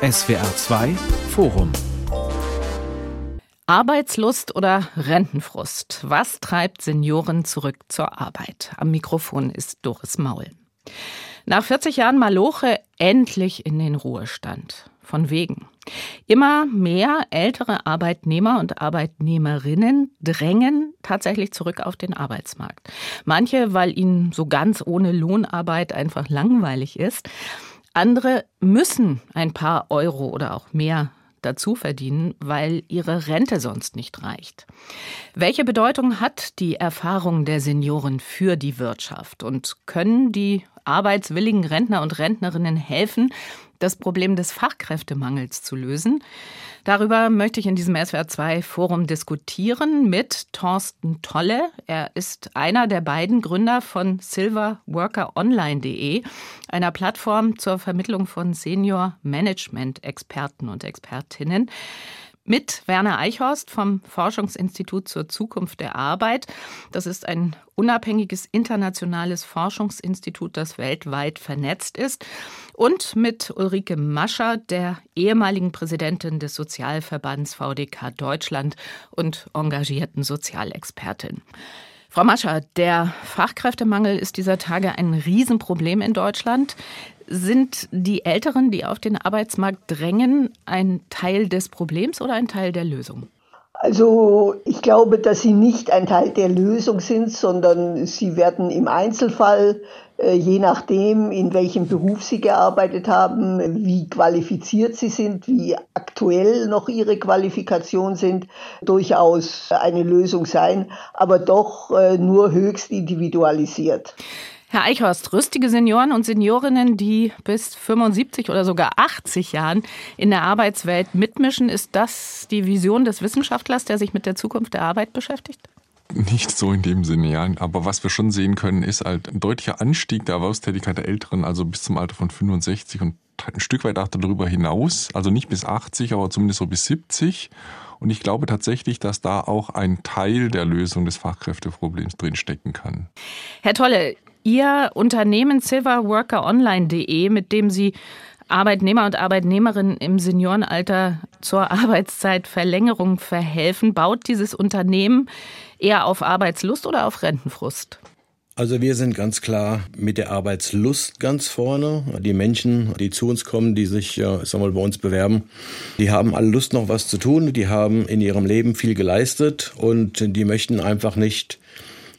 SWR 2 Forum Arbeitslust oder Rentenfrust? Was treibt Senioren zurück zur Arbeit? Am Mikrofon ist Doris Maul. Nach 40 Jahren Maloche endlich in den Ruhestand. Von wegen. Immer mehr ältere Arbeitnehmer und Arbeitnehmerinnen drängen tatsächlich zurück auf den Arbeitsmarkt. Manche, weil ihnen so ganz ohne Lohnarbeit einfach langweilig ist. Andere müssen ein paar Euro oder auch mehr dazu verdienen, weil ihre Rente sonst nicht reicht. Welche Bedeutung hat die Erfahrung der Senioren für die Wirtschaft und können die arbeitswilligen Rentner und Rentnerinnen helfen, das Problem des Fachkräftemangels zu lösen. Darüber möchte ich in diesem SWR2 Forum diskutieren mit Thorsten Tolle. Er ist einer der beiden Gründer von silverworkeronline.de, einer Plattform zur Vermittlung von Senior Management Experten und Expertinnen mit Werner Eichhorst vom Forschungsinstitut zur Zukunft der Arbeit. Das ist ein unabhängiges internationales Forschungsinstitut, das weltweit vernetzt ist. Und mit Ulrike Mascher, der ehemaligen Präsidentin des Sozialverbands VDK Deutschland und engagierten Sozialexpertin. Frau Mascher, der Fachkräftemangel ist dieser Tage ein Riesenproblem in Deutschland. Sind die Älteren, die auf den Arbeitsmarkt drängen, ein Teil des Problems oder ein Teil der Lösung? Also ich glaube, dass sie nicht ein Teil der Lösung sind, sondern sie werden im Einzelfall, äh, je nachdem, in welchem Beruf sie gearbeitet haben, wie qualifiziert sie sind, wie aktuell noch ihre Qualifikation sind, durchaus eine Lösung sein, aber doch äh, nur höchst individualisiert. Herr Eichhorst, rüstige Senioren und Seniorinnen, die bis 75 oder sogar 80 Jahren in der Arbeitswelt mitmischen, ist das die Vision des Wissenschaftlers, der sich mit der Zukunft der Arbeit beschäftigt? Nicht so in dem Sinne, ja. Aber was wir schon sehen können, ist halt ein deutlicher Anstieg der Erwerbstätigkeit der Älteren, also bis zum Alter von 65 und ein Stück weit auch darüber hinaus, also nicht bis 80, aber zumindest so bis 70. Und ich glaube tatsächlich, dass da auch ein Teil der Lösung des Fachkräfteproblems drinstecken kann. Herr Tolle, Ihr Unternehmen silverworkeronline.de, mit dem Sie Arbeitnehmer und Arbeitnehmerinnen im Seniorenalter zur Arbeitszeitverlängerung verhelfen, baut dieses Unternehmen eher auf Arbeitslust oder auf Rentenfrust? Also wir sind ganz klar mit der Arbeitslust ganz vorne. Die Menschen, die zu uns kommen, die sich ja, sag mal, bei uns bewerben, die haben alle Lust noch was zu tun. Die haben in ihrem Leben viel geleistet und die möchten einfach nicht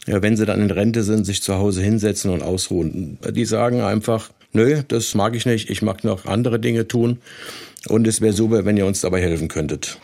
wenn sie dann in Rente sind, sich zu Hause hinsetzen und ausruhen. Die sagen einfach, nö, das mag ich nicht, ich mag noch andere Dinge tun. Und es wäre super, wenn ihr uns dabei helfen könntet.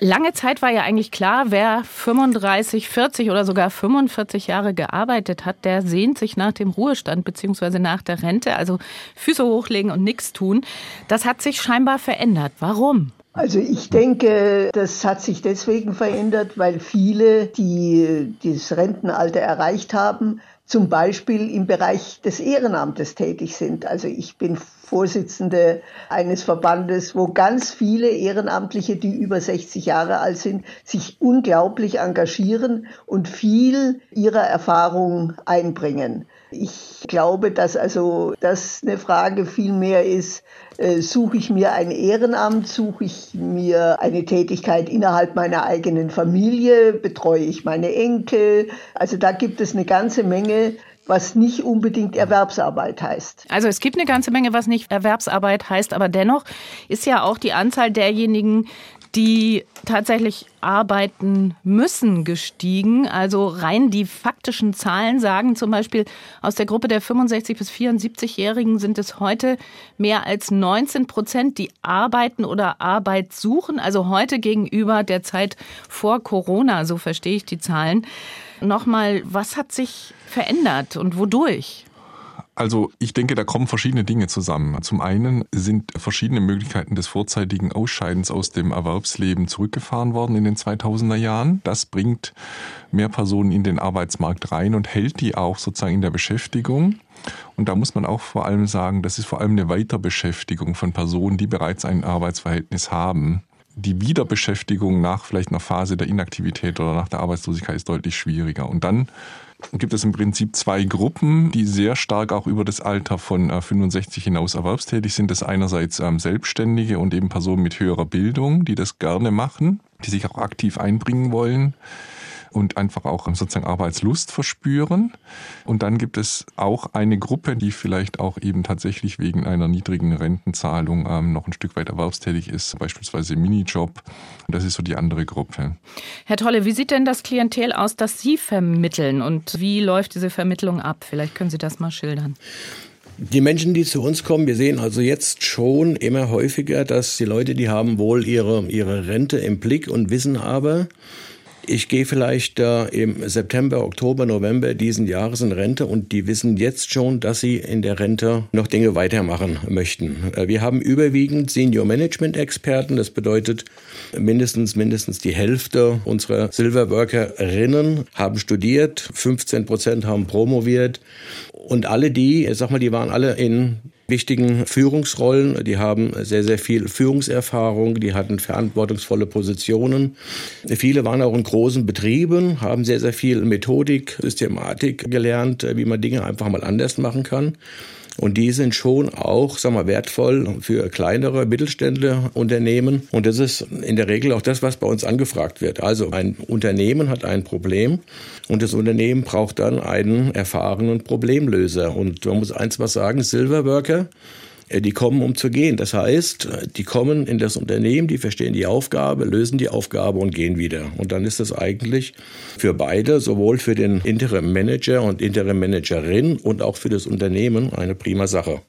Lange Zeit war ja eigentlich klar, wer 35, 40 oder sogar 45 Jahre gearbeitet hat, der sehnt sich nach dem Ruhestand bzw. nach der Rente, also Füße hochlegen und nichts tun. Das hat sich scheinbar verändert. Warum? Also ich denke, das hat sich deswegen verändert, weil viele, die das Rentenalter erreicht haben, zum Beispiel im Bereich des Ehrenamtes tätig sind. Also ich bin Vorsitzende eines Verbandes, wo ganz viele Ehrenamtliche, die über 60 Jahre alt sind, sich unglaublich engagieren und viel ihrer Erfahrung einbringen. Ich glaube, dass also das eine Frage viel mehr ist, äh, suche ich mir ein Ehrenamt, suche ich mir eine Tätigkeit innerhalb meiner eigenen Familie, betreue ich meine Enkel. Also da gibt es eine ganze Menge, was nicht unbedingt Erwerbsarbeit heißt. Also es gibt eine ganze Menge, was nicht Erwerbsarbeit heißt, aber dennoch ist ja auch die Anzahl derjenigen, die tatsächlich arbeiten müssen, gestiegen. Also rein die faktischen Zahlen sagen zum Beispiel, aus der Gruppe der 65 bis 74-Jährigen sind es heute mehr als 19 Prozent, die arbeiten oder Arbeit suchen. Also heute gegenüber der Zeit vor Corona, so verstehe ich die Zahlen. Nochmal, was hat sich verändert und wodurch? Also ich denke, da kommen verschiedene Dinge zusammen. Zum einen sind verschiedene Möglichkeiten des vorzeitigen Ausscheidens aus dem Erwerbsleben zurückgefahren worden in den 2000er Jahren. Das bringt mehr Personen in den Arbeitsmarkt rein und hält die auch sozusagen in der Beschäftigung. Und da muss man auch vor allem sagen, das ist vor allem eine Weiterbeschäftigung von Personen, die bereits ein Arbeitsverhältnis haben. die Wiederbeschäftigung nach vielleicht einer Phase der Inaktivität oder nach der Arbeitslosigkeit ist deutlich schwieriger. Und dann gibt es im Prinzip zwei Gruppen, die sehr stark auch über das Alter von 65 äh, hinaus erwerbstätig sind. Das einerseits ähm, Selbstständige und eben Personen mit höherer Bildung, die das gerne machen, die sich auch aktiv einbringen wollen und einfach auch sozusagen Arbeitslust verspüren. Und dann gibt es auch eine Gruppe, die vielleicht auch eben tatsächlich wegen einer niedrigen Rentenzahlung ähm, noch ein Stück weit erwerbstätig ist, beispielsweise Minijob. Das ist so die andere Gruppe. Herr Tolle, wie sieht denn das Klientel aus, das Sie vermitteln und wie läuft diese Vermittlung ab? Vielleicht können Sie das mal schildern. Die Menschen, die zu uns kommen, wir sehen also jetzt schon immer häufiger, dass die Leute, die haben wohl ihre, ihre Rente im Blick und wissen aber, ich gehe vielleicht äh, im September, Oktober, November diesen Jahres in Rente und die wissen jetzt schon, dass sie in der Rente noch Dinge weitermachen möchten. Äh, wir haben überwiegend Senior Management Experten. Das bedeutet, mindestens, mindestens die Hälfte unserer Silver Workerinnen haben studiert, 15 Prozent haben promoviert und alle die, ich sag mal, die waren alle in wichtigen Führungsrollen. Die haben sehr, sehr viel Führungserfahrung, die hatten verantwortungsvolle Positionen. Viele waren auch in großen Betrieben, haben sehr, sehr viel Methodik, Systematik gelernt, wie man Dinge einfach mal anders machen kann. Und die sind schon auch, sag mal, wertvoll für kleinere Mittelständler Unternehmen. Und das ist in der Regel auch das, was bei uns angefragt wird. Also ein Unternehmen hat ein Problem und das Unternehmen braucht dann einen erfahrenen Problemlöser. Und man muss eins was sagen, Silverworker die kommen, um zu gehen. Das heißt, die kommen in das Unternehmen, die verstehen die Aufgabe, lösen die Aufgabe und gehen wieder. Und dann ist das eigentlich für beide, sowohl für den Interim Manager und Interim Managerin und auch für das Unternehmen eine prima Sache.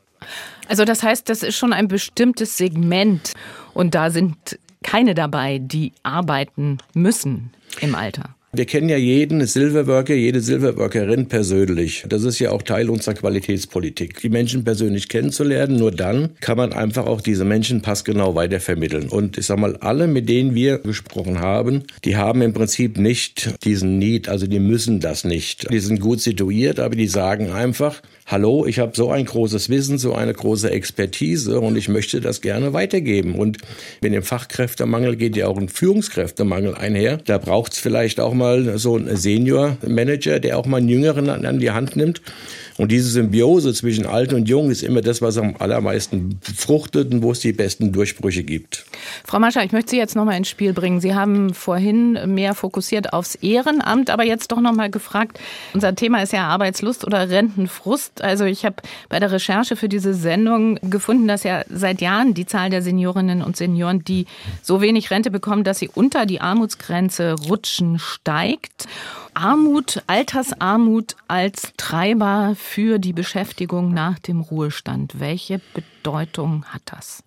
Also das heißt, das ist schon ein bestimmtes Segment und da sind keine dabei, die arbeiten müssen im Alter. Wir kennen ja jeden Silverworker, jede Silverworkerin persönlich. Das ist ja auch Teil unserer Qualitätspolitik, die Menschen persönlich kennenzulernen. Nur dann kann man einfach auch diese Menschen passgenau weitervermitteln. Und ich sag mal, alle, mit denen wir gesprochen haben, die haben im Prinzip nicht diesen Need, also die müssen das nicht. Die sind gut situiert, aber die sagen einfach, hallo, ich habe so ein großes Wissen, so eine große Expertise und ich möchte das gerne weitergeben. Und mit dem Fachkräftemangel geht ja auch ein Führungskräftemangel einher. Da braucht es vielleicht auch mal so einen Senior-Manager, der auch mal einen Jüngeren an, an die Hand nimmt und diese Symbiose zwischen Alt und Jung ist immer das, was am allermeisten fruchtet und wo es die besten Durchbrüche gibt. Frau Mascher, ich möchte Sie jetzt nochmal ins Spiel bringen. Sie haben vorhin mehr fokussiert aufs Ehrenamt, aber jetzt doch nochmal gefragt. Unser Thema ist ja Arbeitslust oder Rentenfrust. Also ich habe bei der Recherche für diese Sendung gefunden, dass ja seit Jahren die Zahl der Seniorinnen und Senioren, die so wenig Rente bekommen, dass sie unter die Armutsgrenze rutschen, steigt. Armut, Altersarmut als Treiber für die Beschäftigung nach dem Ruhestand. Welche Bedeutung hat das?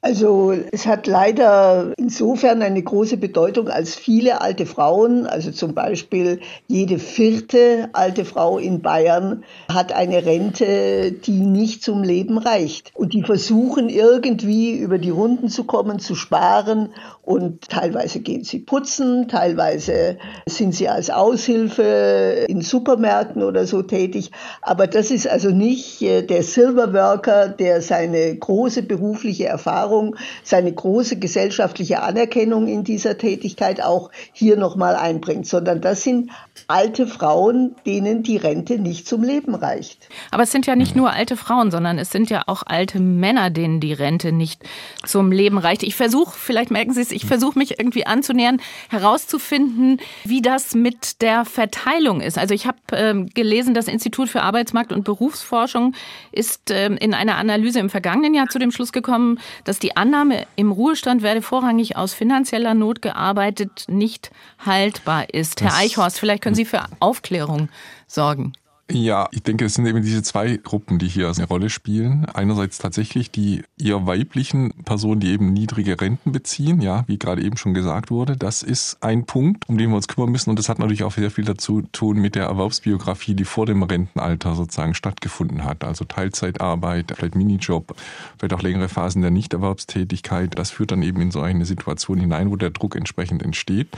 Also es hat leider insofern eine große Bedeutung, als viele alte Frauen, also zum Beispiel jede vierte alte Frau in Bayern, hat eine Rente, die nicht zum Leben reicht. Und die versuchen irgendwie über die Runden zu kommen, zu sparen. Und teilweise gehen sie putzen, teilweise sind sie als Aushilfe in Supermärkten oder so tätig. Aber das ist also nicht äh, der Silverworker, der seine große berufliche Erfahrung Erfahrung, seine große gesellschaftliche Anerkennung in dieser Tätigkeit auch hier nochmal einbringt, sondern das sind alte Frauen, denen die Rente nicht zum Leben reicht. Aber es sind ja nicht nur alte Frauen, sondern es sind ja auch alte Männer, denen die Rente nicht zum Leben reicht. Ich versuche, vielleicht merken Sie es, ich versuche mich irgendwie anzunähern, herauszufinden, wie das mit der Verteilung ist. Also ich habe äh, gelesen, das Institut für Arbeitsmarkt und Berufsforschung ist äh, in einer Analyse im vergangenen Jahr zu dem Schluss gekommen, dass dass die Annahme, im Ruhestand werde vorrangig aus finanzieller Not gearbeitet, nicht haltbar ist. Herr Eichhorst, vielleicht können Sie für Aufklärung sorgen. Ja, ich denke, es sind eben diese zwei Gruppen, die hier eine Rolle spielen. Einerseits tatsächlich die eher weiblichen Personen, die eben niedrige Renten beziehen, ja, wie gerade eben schon gesagt wurde. Das ist ein Punkt, um den wir uns kümmern müssen. Und das hat natürlich auch sehr viel dazu tun mit der Erwerbsbiografie, die vor dem Rentenalter sozusagen stattgefunden hat. Also Teilzeitarbeit, vielleicht Minijob, vielleicht auch längere Phasen der Nichterwerbstätigkeit. Das führt dann eben in so eine Situation hinein, wo der Druck entsprechend entsteht.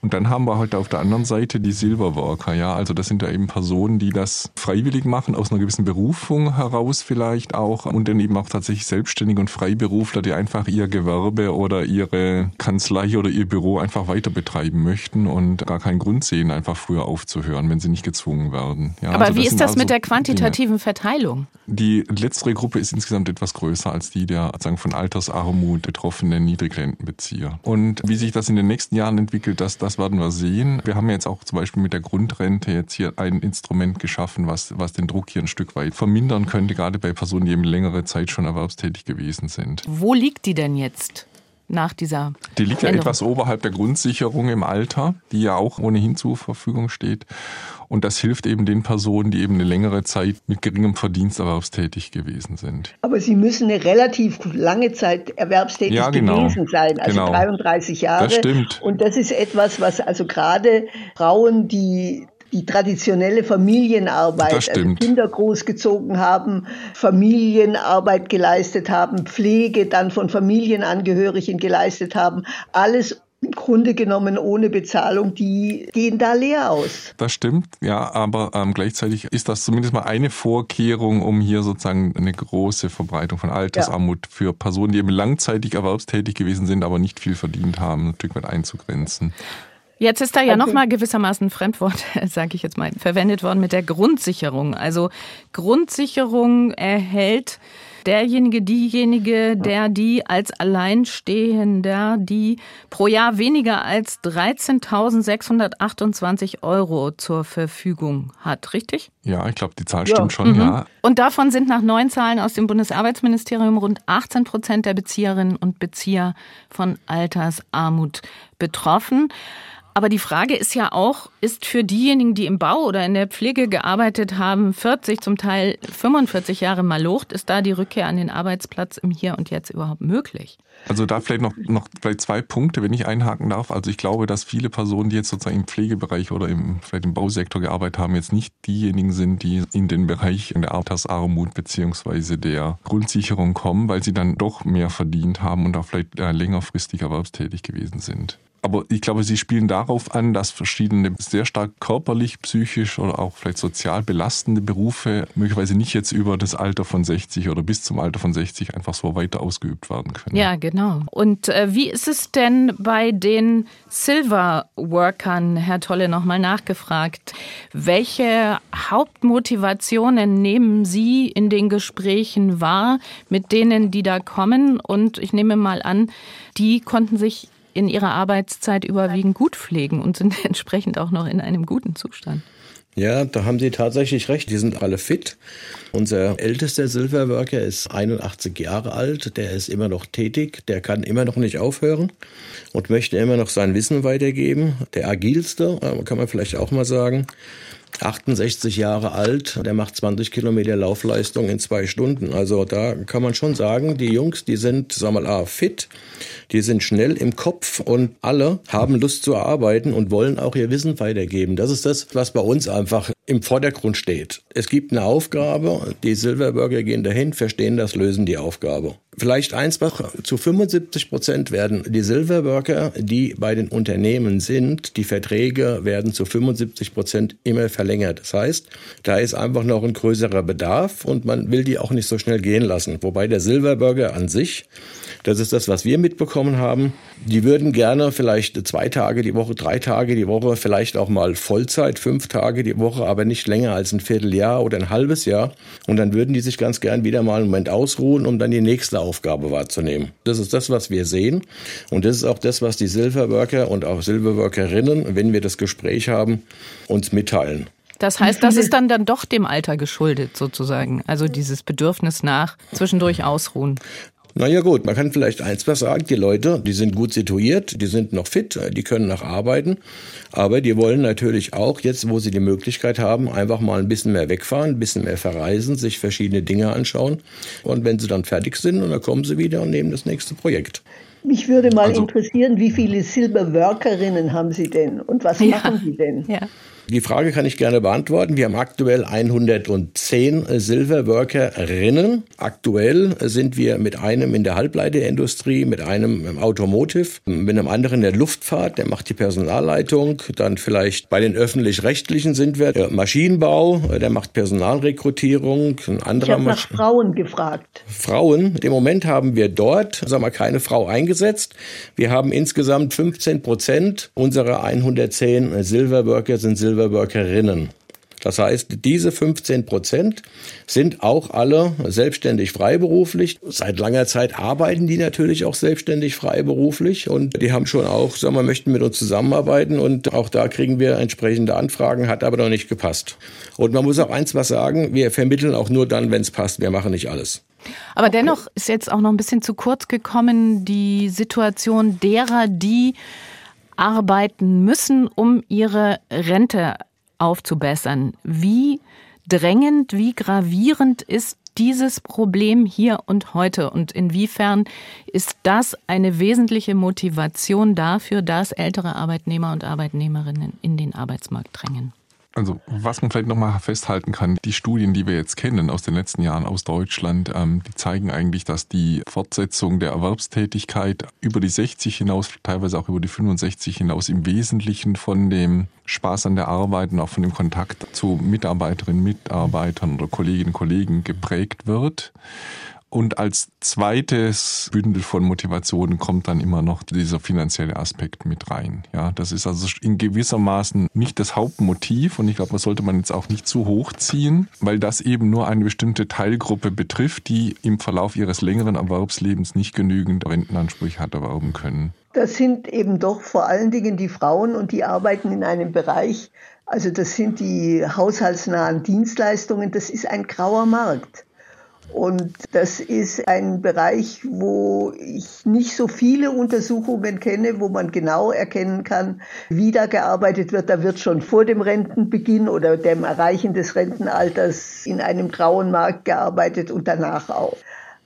Und dann haben wir halt auf der anderen Seite die Silverworker, ja. Also das sind ja eben Personen, die das das freiwillig machen, aus einer gewissen Berufung heraus vielleicht auch und dann eben auch tatsächlich Selbstständige und Freiberufler, die einfach ihr Gewerbe oder ihre Kanzlei oder ihr Büro einfach weiter betreiben möchten und gar keinen Grund sehen, einfach früher aufzuhören, wenn sie nicht gezwungen werden. Ja, Aber also wie ist das also mit der quantitativen Dinge. Verteilung? Die letztere Gruppe ist insgesamt etwas größer als die der sagen, von Altersarmut betroffenen Niedrigrentenbezieher. Und wie sich das in den nächsten Jahren entwickelt, das, das werden wir sehen. Wir haben jetzt auch zum Beispiel mit der Grundrente jetzt hier ein Instrument geschaffen, was, was den Druck hier ein Stück weit vermindern könnte, gerade bei Personen, die eben längere Zeit schon erwerbstätig gewesen sind. Wo liegt die denn jetzt? nach dieser. Die liegt ja etwas oberhalb der Grundsicherung im Alter, die ja auch ohnehin zur Verfügung steht. Und das hilft eben den Personen, die eben eine längere Zeit mit geringem Verdienst erwerbstätig gewesen sind. Aber sie müssen eine relativ lange Zeit erwerbstätig ja, genau. gewesen sein, also genau. 33 Jahre. Das stimmt. Und das ist etwas, was also gerade Frauen, die die traditionelle Familienarbeit, also Kinder großgezogen haben, Familienarbeit geleistet haben, Pflege dann von Familienangehörigen geleistet haben, alles im Grunde genommen ohne Bezahlung, die gehen da leer aus. Das stimmt, ja, aber ähm, gleichzeitig ist das zumindest mal eine Vorkehrung, um hier sozusagen eine große Verbreitung von Altersarmut ja. für Personen, die eben langzeitig erwerbstätig gewesen sind, aber nicht viel verdient haben, ein Stück weit einzugrenzen. Jetzt ist da ja also, nochmal gewissermaßen ein Fremdwort, sage ich jetzt mal, verwendet worden mit der Grundsicherung. Also Grundsicherung erhält derjenige, diejenige, der die als Alleinstehender, die pro Jahr weniger als 13.628 Euro zur Verfügung hat, richtig? Ja, ich glaube, die Zahl ja. stimmt schon, mhm. ja. Und davon sind nach neuen Zahlen aus dem Bundesarbeitsministerium rund 18 Prozent der Bezieherinnen und Bezieher von Altersarmut betroffen. Aber die Frage ist ja auch, ist für diejenigen, die im Bau oder in der Pflege gearbeitet haben, 40, zum Teil 45 Jahre Malocht, ist da die Rückkehr an den Arbeitsplatz im Hier und Jetzt überhaupt möglich? Also da vielleicht noch, noch vielleicht zwei Punkte, wenn ich einhaken darf. Also ich glaube, dass viele Personen, die jetzt sozusagen im Pflegebereich oder im, vielleicht im Bausektor gearbeitet haben, jetzt nicht diejenigen sind, die in den Bereich der Altersarmut beziehungsweise der Grundsicherung kommen, weil sie dann doch mehr verdient haben und auch vielleicht äh, längerfristig erwerbstätig gewesen sind. Aber ich glaube, sie spielen darauf an, dass verschiedene sehr stark körperlich, psychisch oder auch vielleicht sozial belastende Berufe möglicherweise nicht jetzt über das Alter von 60 oder bis zum Alter von 60 einfach so weiter ausgeübt werden können. Ja, genau. Und äh, wie ist es denn bei den Silver Workern, Herr Tolle, nochmal nachgefragt? Welche Hauptmotivationen nehmen Sie in den Gesprächen wahr mit denen, die da kommen? Und ich nehme mal an, die konnten sich in ihrer Arbeitszeit überwiegend gut pflegen und sind entsprechend auch noch in einem guten Zustand. Ja, da haben Sie tatsächlich recht. Die sind alle fit. Unser ältester Silverworker ist 81 Jahre alt. Der ist immer noch tätig. Der kann immer noch nicht aufhören und möchte immer noch sein Wissen weitergeben. Der agilste, äh, kann man vielleicht auch mal sagen. 68 Jahre alt, der macht 20 Kilometer Laufleistung in zwei Stunden. Also da kann man schon sagen, die Jungs, die sind, wir mal, fit, die sind schnell im Kopf und alle haben Lust zu arbeiten und wollen auch ihr Wissen weitergeben. Das ist das, was bei uns einfach im Vordergrund steht. Es gibt eine Aufgabe, die Silverburger gehen dahin, verstehen das, lösen die Aufgabe. Vielleicht eins noch, zu 75 Prozent werden die Silverworker, die bei den Unternehmen sind, die Verträge werden zu 75 Prozent immer verlängert. Das heißt, da ist einfach noch ein größerer Bedarf und man will die auch nicht so schnell gehen lassen. Wobei der Silverburger an sich das ist das, was wir mitbekommen haben. Die würden gerne vielleicht zwei Tage die Woche, drei Tage die Woche, vielleicht auch mal Vollzeit, fünf Tage die Woche, aber nicht länger als ein Vierteljahr oder ein halbes Jahr. Und dann würden die sich ganz gern wieder mal einen Moment ausruhen, um dann die nächste Aufgabe wahrzunehmen. Das ist das, was wir sehen. Und das ist auch das, was die Silverworker und auch Silverworkerinnen, wenn wir das Gespräch haben, uns mitteilen. Das heißt, das ist dann dann doch dem Alter geschuldet sozusagen. Also dieses Bedürfnis nach zwischendurch ausruhen. Naja gut, man kann vielleicht eins was sagen, die Leute, die sind gut situiert, die sind noch fit, die können noch arbeiten, aber die wollen natürlich auch jetzt, wo sie die Möglichkeit haben, einfach mal ein bisschen mehr wegfahren, ein bisschen mehr verreisen, sich verschiedene Dinge anschauen und wenn sie dann fertig sind, dann kommen sie wieder und nehmen das nächste Projekt. Mich würde mal also, interessieren, wie viele Silberworkerinnen haben Sie denn und was ja, machen Sie denn? Ja. Die Frage kann ich gerne beantworten. Wir haben aktuell 110 Silverworkerinnen. Aktuell sind wir mit einem in der Halbleiterindustrie, mit einem im Automotive, mit einem anderen in der Luftfahrt, der macht die Personalleitung. Dann vielleicht bei den öffentlich-rechtlichen sind wir der Maschinenbau, der macht Personalrekrutierung. Ein anderer ich habe nach Frauen gefragt. Frauen. Im Moment haben wir dort, sagen wir, keine Frau eingesetzt. Wir haben insgesamt 15 Prozent unserer 110 Silverworker sind Silver Silverworkerinnen. Das heißt, diese 15 Prozent sind auch alle selbstständig freiberuflich. Seit langer Zeit arbeiten die natürlich auch selbstständig freiberuflich und die haben schon auch, sagen wir, möchten mit uns zusammenarbeiten und auch da kriegen wir entsprechende Anfragen, hat aber noch nicht gepasst. Und man muss auch eins was sagen, wir vermitteln auch nur dann, wenn es passt. Wir machen nicht alles. Aber dennoch ist jetzt auch noch ein bisschen zu kurz gekommen die Situation derer, die arbeiten müssen, um ihre Rente aufzubessern. Wie drängend, wie gravierend ist dieses Problem hier und heute und inwiefern ist das eine wesentliche Motivation dafür, dass ältere Arbeitnehmer und Arbeitnehmerinnen in den Arbeitsmarkt drängen? Also was man vielleicht nochmal festhalten kann, die Studien, die wir jetzt kennen aus den letzten Jahren aus Deutschland, ähm, die zeigen eigentlich, dass die Fortsetzung der Erwerbstätigkeit über die 60 hinaus, teilweise auch über die 65 hinaus im Wesentlichen von dem Spaß an der Arbeit und auch von dem Kontakt zu Mitarbeiterinnen, Mitarbeitern oder Kolleginnen und Kollegen geprägt wird. Und als zweites Bündel von Motivationen kommt dann immer noch dieser finanzielle Aspekt mit rein. Ja, das ist also in gewisser Maßen nicht das Hauptmotiv und ich glaube, das sollte man jetzt auch nicht zu hoch ziehen, weil das eben nur eine bestimmte Teilgruppe betrifft, die im Verlauf ihres längeren Erwerbslebens nicht genügend Rentenansprüche hat erwerben können. Das sind eben doch vor allen Dingen die Frauen und die arbeiten in einem Bereich, also das sind die haushaltsnahen Dienstleistungen, das ist ein grauer Markt. Und das ist ein Bereich, wo ich nicht so viele Untersuchungen kenne, wo man genau erkennen kann, wie da gearbeitet wird. Da wird schon vor dem Rentenbeginn oder dem Erreichen des Rentenalters in einem grauen Markt gearbeitet und danach auch.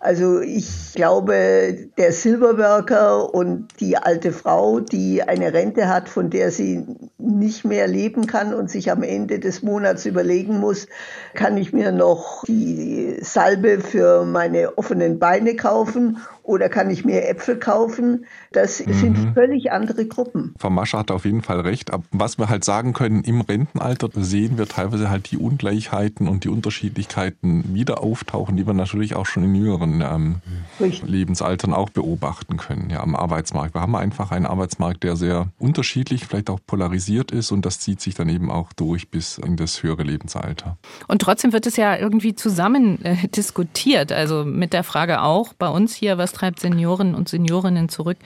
Also ich glaube, der Silberworker und die alte Frau, die eine Rente hat, von der sie nicht mehr leben kann und sich am Ende des Monats überlegen muss, kann ich mir noch die Salbe für meine offenen Beine kaufen oder kann ich mir Äpfel kaufen? Das mhm. sind völlig andere Gruppen. Frau Mascher hat auf jeden Fall recht. Aber was wir halt sagen können, im Rentenalter sehen wir teilweise halt die Ungleichheiten und die Unterschiedlichkeiten wieder auftauchen, die wir natürlich auch schon in jüngeren ähm, Lebensaltern auch beobachten können, ja, am Arbeitsmarkt. Wir haben einfach einen Arbeitsmarkt, der sehr unterschiedlich, vielleicht auch polarisiert ist und das zieht sich dann eben auch durch bis in das höhere Lebensalter. Und trotzdem wird es ja irgendwie zusammen äh, diskutiert, also mit der Frage auch bei uns hier, was treibt Senioren und Seniorinnen zurück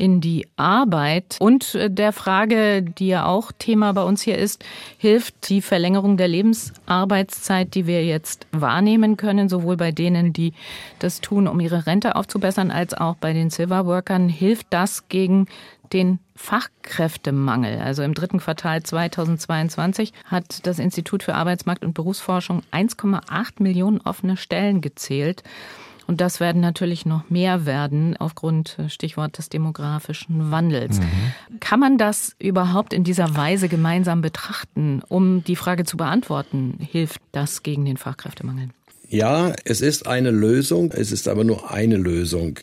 in die Arbeit. Und äh, der Frage, die ja auch Thema bei uns hier ist, hilft die Verlängerung der Lebensarbeitszeit, die wir jetzt wahrnehmen können, sowohl bei denen, die das tun, um ihre Rente aufzubessern, als auch bei den Silverworkern, hilft das gegen den Fachkräftemangel. Also im dritten Quartal 2022 hat das Institut für Arbeitsmarkt und Berufsforschung 1,8 Millionen offene Stellen gezählt. Und das werden natürlich noch mehr werden aufgrund, äh, Stichwort des demografischen Wandels. Mhm. Kann man das überhaupt in dieser Weise gemeinsam betrachten, um die Frage zu beantworten, hilft das gegen den Fachkräftemangel? Ja, es ist eine Lösung, es ist aber nur eine Lösung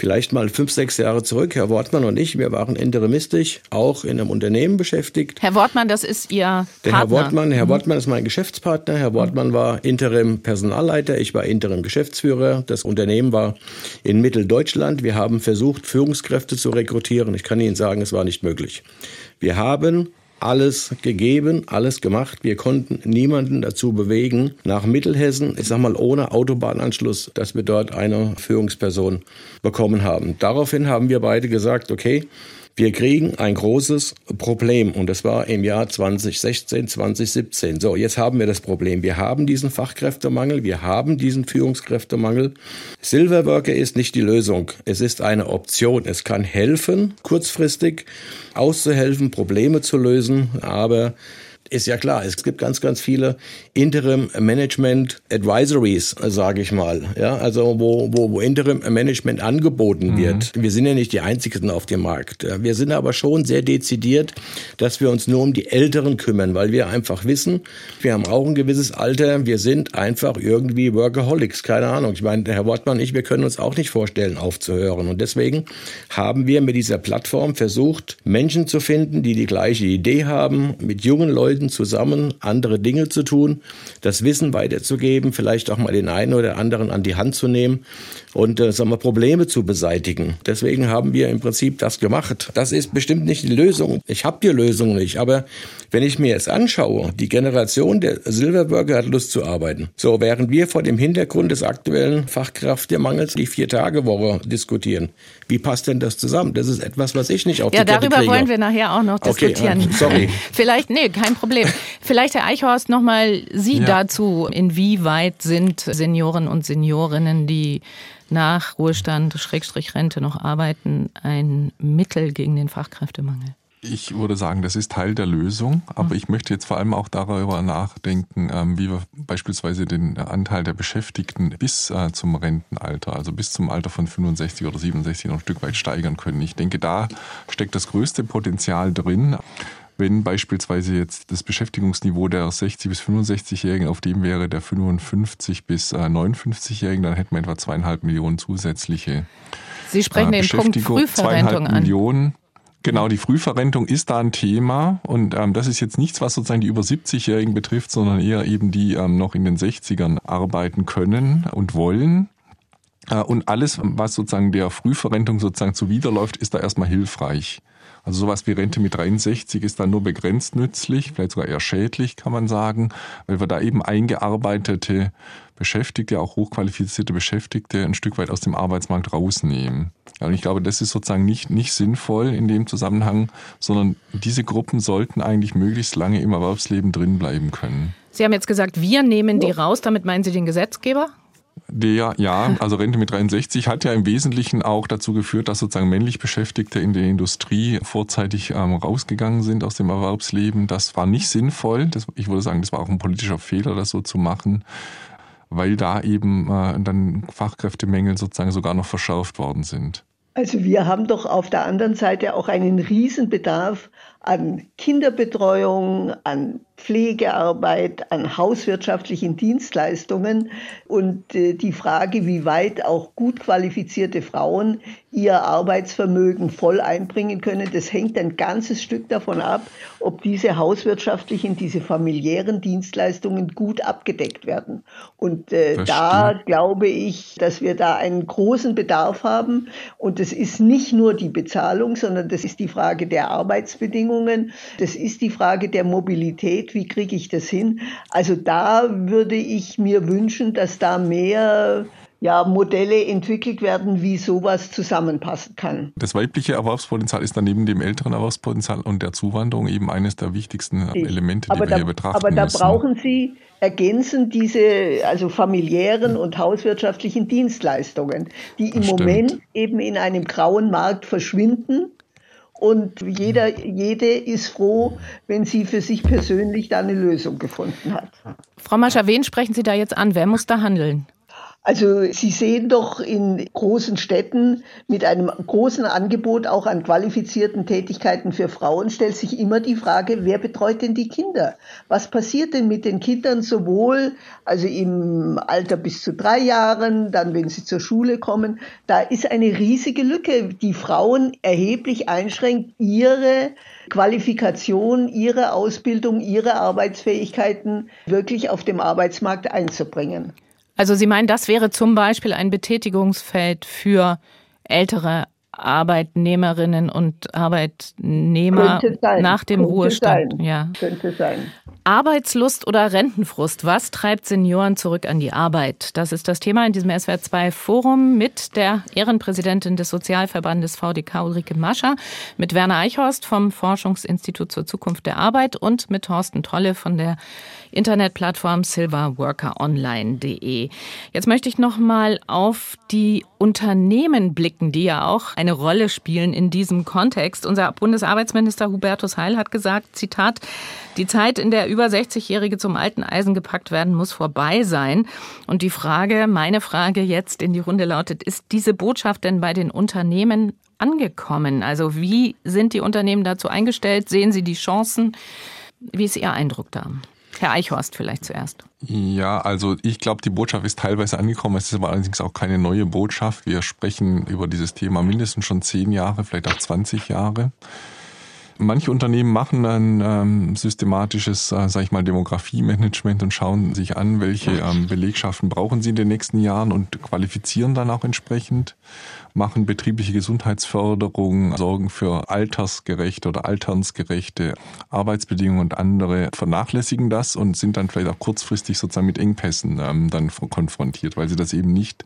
vielleicht mal fünf, sechs Jahre zurück, Herr Wortmann und ich, wir waren interimistisch auch in einem Unternehmen beschäftigt. Herr Wortmann, das ist Ihr Partner. Der Herr Wortmann, Herr mhm. Wortmann ist mein Geschäftspartner. Herr Wortmann war Interim Personalleiter, ich war Interim Geschäftsführer. Das Unternehmen war in Mitteldeutschland. Wir haben versucht, Führungskräfte zu rekrutieren. Ich kann Ihnen sagen, es war nicht möglich. Wir haben alles gegeben, alles gemacht. Wir konnten niemanden dazu bewegen, nach Mittelhessen, ich sag mal ohne Autobahnanschluss, dass wir dort eine Führungsperson bekommen haben. Daraufhin haben wir beide gesagt, okay, wir kriegen ein großes Problem und das war im Jahr 2016, 2017. So, jetzt haben wir das Problem. Wir haben diesen Fachkräftemangel, wir haben diesen Führungskräftemangel. Silverworker ist nicht die Lösung. Es ist eine Option. Es kann helfen, kurzfristig auszuhelfen, Probleme zu lösen, aber ist ja klar. Es gibt ganz, ganz viele Interim Management Advisories, sage ich mal. Ja, also wo, wo, wo Interim Management angeboten mhm. wird. Wir sind ja nicht die einzigen auf dem Markt. Wir sind aber schon sehr dezidiert, dass wir uns nur um die Älteren kümmern, weil wir einfach wissen, wir haben auch ein gewisses Alter. Wir sind einfach irgendwie Workaholics. Keine Ahnung. Ich meine, Herr Wortmann und ich, wir können uns auch nicht vorstellen, aufzuhören. Und deswegen haben wir mit dieser Plattform versucht, Menschen zu finden, die die gleiche Idee haben, mit jungen Leuten zusammen andere Dinge zu tun, das Wissen weiterzugeben, vielleicht auch mal den einen oder anderen an die Hand zu nehmen und äh, sagen wir, Probleme zu beseitigen. Deswegen haben wir im Prinzip das gemacht. Das ist bestimmt nicht die Lösung. Ich habe die Lösung nicht, aber wenn ich mir jetzt anschaue, die Generation der Silverworker hat Lust zu arbeiten. So, während wir vor dem Hintergrund des aktuellen Fachkräftemangels die Vier-Tage-Woche diskutieren. Wie passt denn das zusammen? Das ist etwas, was ich nicht auf ja, die Kette. Ja, darüber wollen wir nachher auch noch diskutieren. Okay, sorry. Vielleicht, nee, kein Problem. Vielleicht, Herr Eichhorst, nochmal Sie ja. dazu. Inwieweit sind Senioren und Seniorinnen, die nach Ruhestand, Schrägstrich Rente noch arbeiten, ein Mittel gegen den Fachkräftemangel? Ich würde sagen, das ist Teil der Lösung, aber ich möchte jetzt vor allem auch darüber nachdenken, ähm, wie wir beispielsweise den Anteil der Beschäftigten bis äh, zum Rentenalter, also bis zum Alter von 65 oder 67 noch ein Stück weit steigern können. Ich denke, da steckt das größte Potenzial drin. Wenn beispielsweise jetzt das Beschäftigungsniveau der 60 bis 65-Jährigen auf dem wäre der 55 bis 59-Jährigen, dann hätten wir etwa zweieinhalb Millionen zusätzliche Sie sprechen äh, den Punkt Frühverrentung an. Millionen. Genau, die Frühverrentung ist da ein Thema und ähm, das ist jetzt nichts, was sozusagen die über 70-Jährigen betrifft, sondern eher eben die ähm, noch in den 60ern arbeiten können und wollen. Äh, und alles, was sozusagen der Frühverrentung sozusagen zuwiderläuft, ist da erstmal hilfreich. Also sowas wie Rente mit 63 ist dann nur begrenzt nützlich, vielleicht sogar eher schädlich, kann man sagen, weil wir da eben eingearbeitete Beschäftigte, auch hochqualifizierte Beschäftigte ein Stück weit aus dem Arbeitsmarkt rausnehmen. Und ich glaube, das ist sozusagen nicht, nicht sinnvoll in dem Zusammenhang, sondern diese Gruppen sollten eigentlich möglichst lange im Erwerbsleben drin bleiben können. Sie haben jetzt gesagt, wir nehmen die raus, damit meinen Sie den Gesetzgeber? Der, ja, also Rente mit 63 hat ja im Wesentlichen auch dazu geführt, dass sozusagen männlich Beschäftigte in der Industrie vorzeitig ähm, rausgegangen sind aus dem Erwerbsleben. Das war nicht sinnvoll. Das, ich würde sagen, das war auch ein politischer Fehler, das so zu machen, weil da eben äh, dann Fachkräftemängel sozusagen sogar noch verschärft worden sind. Also wir haben doch auf der anderen Seite auch einen Riesenbedarf an Kinderbetreuung, an Pflegearbeit, an hauswirtschaftlichen Dienstleistungen und äh, die Frage, wie weit auch gut qualifizierte Frauen ihr Arbeitsvermögen voll einbringen können, das hängt ein ganzes Stück davon ab, ob diese hauswirtschaftlichen, diese familiären Dienstleistungen gut abgedeckt werden. Und äh, da glaube ich, dass wir da einen großen Bedarf haben. Und das ist nicht nur die Bezahlung, sondern das ist die Frage der Arbeitsbedingungen, das ist die Frage der Mobilität wie kriege ich das hin? Also da würde ich mir wünschen, dass da mehr ja, Modelle entwickelt werden, wie sowas zusammenpassen kann. Das weibliche Erwerbspotenzial ist dann neben dem älteren Erwerbspotenzial und der Zuwanderung eben eines der wichtigsten Elemente, die aber wir da, hier betrachten Aber da müssen. brauchen Sie ergänzend diese also familiären und hauswirtschaftlichen Dienstleistungen, die im Moment eben in einem grauen Markt verschwinden und jeder, jede ist froh, wenn sie für sich persönlich da eine Lösung gefunden hat. Frau Mascher, wen sprechen Sie da jetzt an? Wer muss da handeln? Also Sie sehen doch in großen Städten mit einem großen Angebot auch an qualifizierten Tätigkeiten für Frauen stellt sich immer die Frage, wer betreut denn die Kinder? Was passiert denn mit den Kindern sowohl also im Alter bis zu drei Jahren, dann wenn sie zur Schule kommen? Da ist eine riesige Lücke, die Frauen erheblich einschränkt, ihre Qualifikation, ihre Ausbildung, ihre Arbeitsfähigkeiten wirklich auf dem Arbeitsmarkt einzubringen. Also Sie meinen, das wäre zum Beispiel ein Betätigungsfeld für ältere Arbeitnehmerinnen und Arbeitnehmer nach dem Könnte Ruhestand. Sein. Ja. Könnte sein. Arbeitslust oder Rentenfrust, was treibt Senioren zurück an die Arbeit? Das ist das Thema in diesem SWR2-Forum mit der Ehrenpräsidentin des Sozialverbandes VDK Ulrike Mascher, mit Werner Eichhorst vom Forschungsinstitut zur Zukunft der Arbeit und mit Thorsten Tolle von der Internetplattform silverworkeronline.de. Jetzt möchte ich noch mal auf die Unternehmen blicken, die ja auch eine Rolle spielen in diesem Kontext. Unser Bundesarbeitsminister Hubertus Heil hat gesagt, Zitat, die Zeit, in der über 60-Jährige zum alten Eisen gepackt werden, muss vorbei sein. Und die Frage, meine Frage jetzt in die Runde lautet, ist diese Botschaft denn bei den Unternehmen angekommen? Also wie sind die Unternehmen dazu eingestellt? Sehen sie die Chancen? Wie ist Ihr Eindruck da? Herr Eichhorst vielleicht zuerst. Ja, also ich glaube, die Botschaft ist teilweise angekommen. Es ist aber allerdings auch keine neue Botschaft. Wir sprechen über dieses Thema mindestens schon zehn Jahre, vielleicht auch 20 Jahre. Manche Unternehmen machen ein ähm, systematisches, äh, sage ich mal, Demografie-Management und schauen sich an, welche ähm, Belegschaften brauchen sie in den nächsten Jahren und qualifizieren dann auch entsprechend machen betriebliche Gesundheitsförderung, sorgen für altersgerechte oder alternsgerechte Arbeitsbedingungen und andere vernachlässigen das und sind dann vielleicht auch kurzfristig sozusagen mit Engpässen ähm, dann konfrontiert, weil sie das eben nicht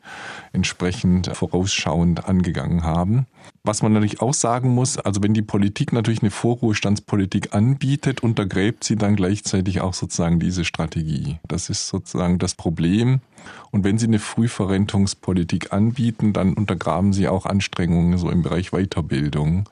entsprechend vorausschauend angegangen haben. Was man natürlich auch sagen muss, also wenn die Politik natürlich eine Vorruhestandspolitik anbietet, untergräbt sie dann gleichzeitig auch sozusagen diese Strategie. Das ist sozusagen das Problem. Und wenn sie eine Frühverrentungspolitik anbieten, dann untergraben sie auch Anstrengungen so im Bereich Weiterbildung,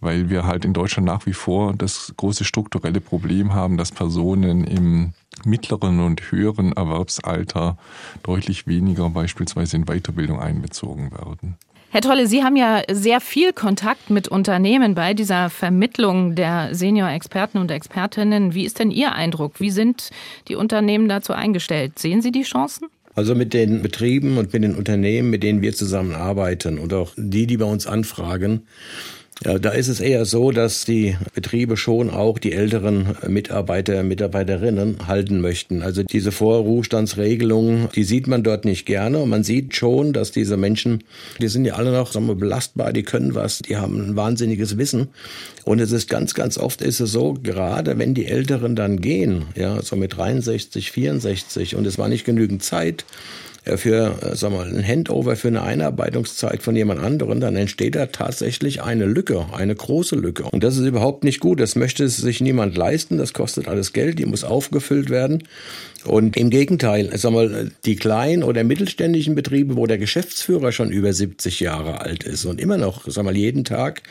weil wir halt in Deutschland nach wie vor das große strukturelle Problem haben, dass Personen im mittleren und höheren Erwerbsalter deutlich weniger beispielsweise in Weiterbildung einbezogen werden. Herr Tolle, Sie haben ja sehr viel Kontakt mit Unternehmen bei dieser Vermittlung der Senior-Experten und Expertinnen. Wie ist denn Ihr Eindruck? Wie sind die Unternehmen dazu eingestellt? Sehen Sie die Chancen? Also mit den Betrieben und mit den Unternehmen, mit denen wir zusammenarbeiten und auch die, die bei uns anfragen, ja, da ist es eher so, dass die Betriebe schon auch die älteren Mitarbeiter, Mitarbeiterinnen halten möchten. Also diese Vorruhestandsregelung, die sieht man dort nicht gerne. Und man sieht schon, dass diese Menschen, die sind ja alle noch sagen wir, belastbar, die können was, die haben ein wahnsinniges Wissen. Und es ist ganz, ganz oft ist es so, gerade wenn die Älteren dann gehen, ja, so mit 63, 64 und es war nicht genügend Zeit, für, äh, sag mal, ein Handover für eine Einarbeitungszeit von jemand anderen, dann entsteht da tatsächlich eine Lücke, eine große Lücke. Und das ist überhaupt nicht gut. Das möchte sich niemand leisten. Das kostet alles Geld. Die muss aufgefüllt werden. Und im Gegenteil, sag mal, die kleinen oder mittelständischen Betriebe, wo der Geschäftsführer schon über 70 Jahre alt ist und immer noch, sag mal, jeden Tag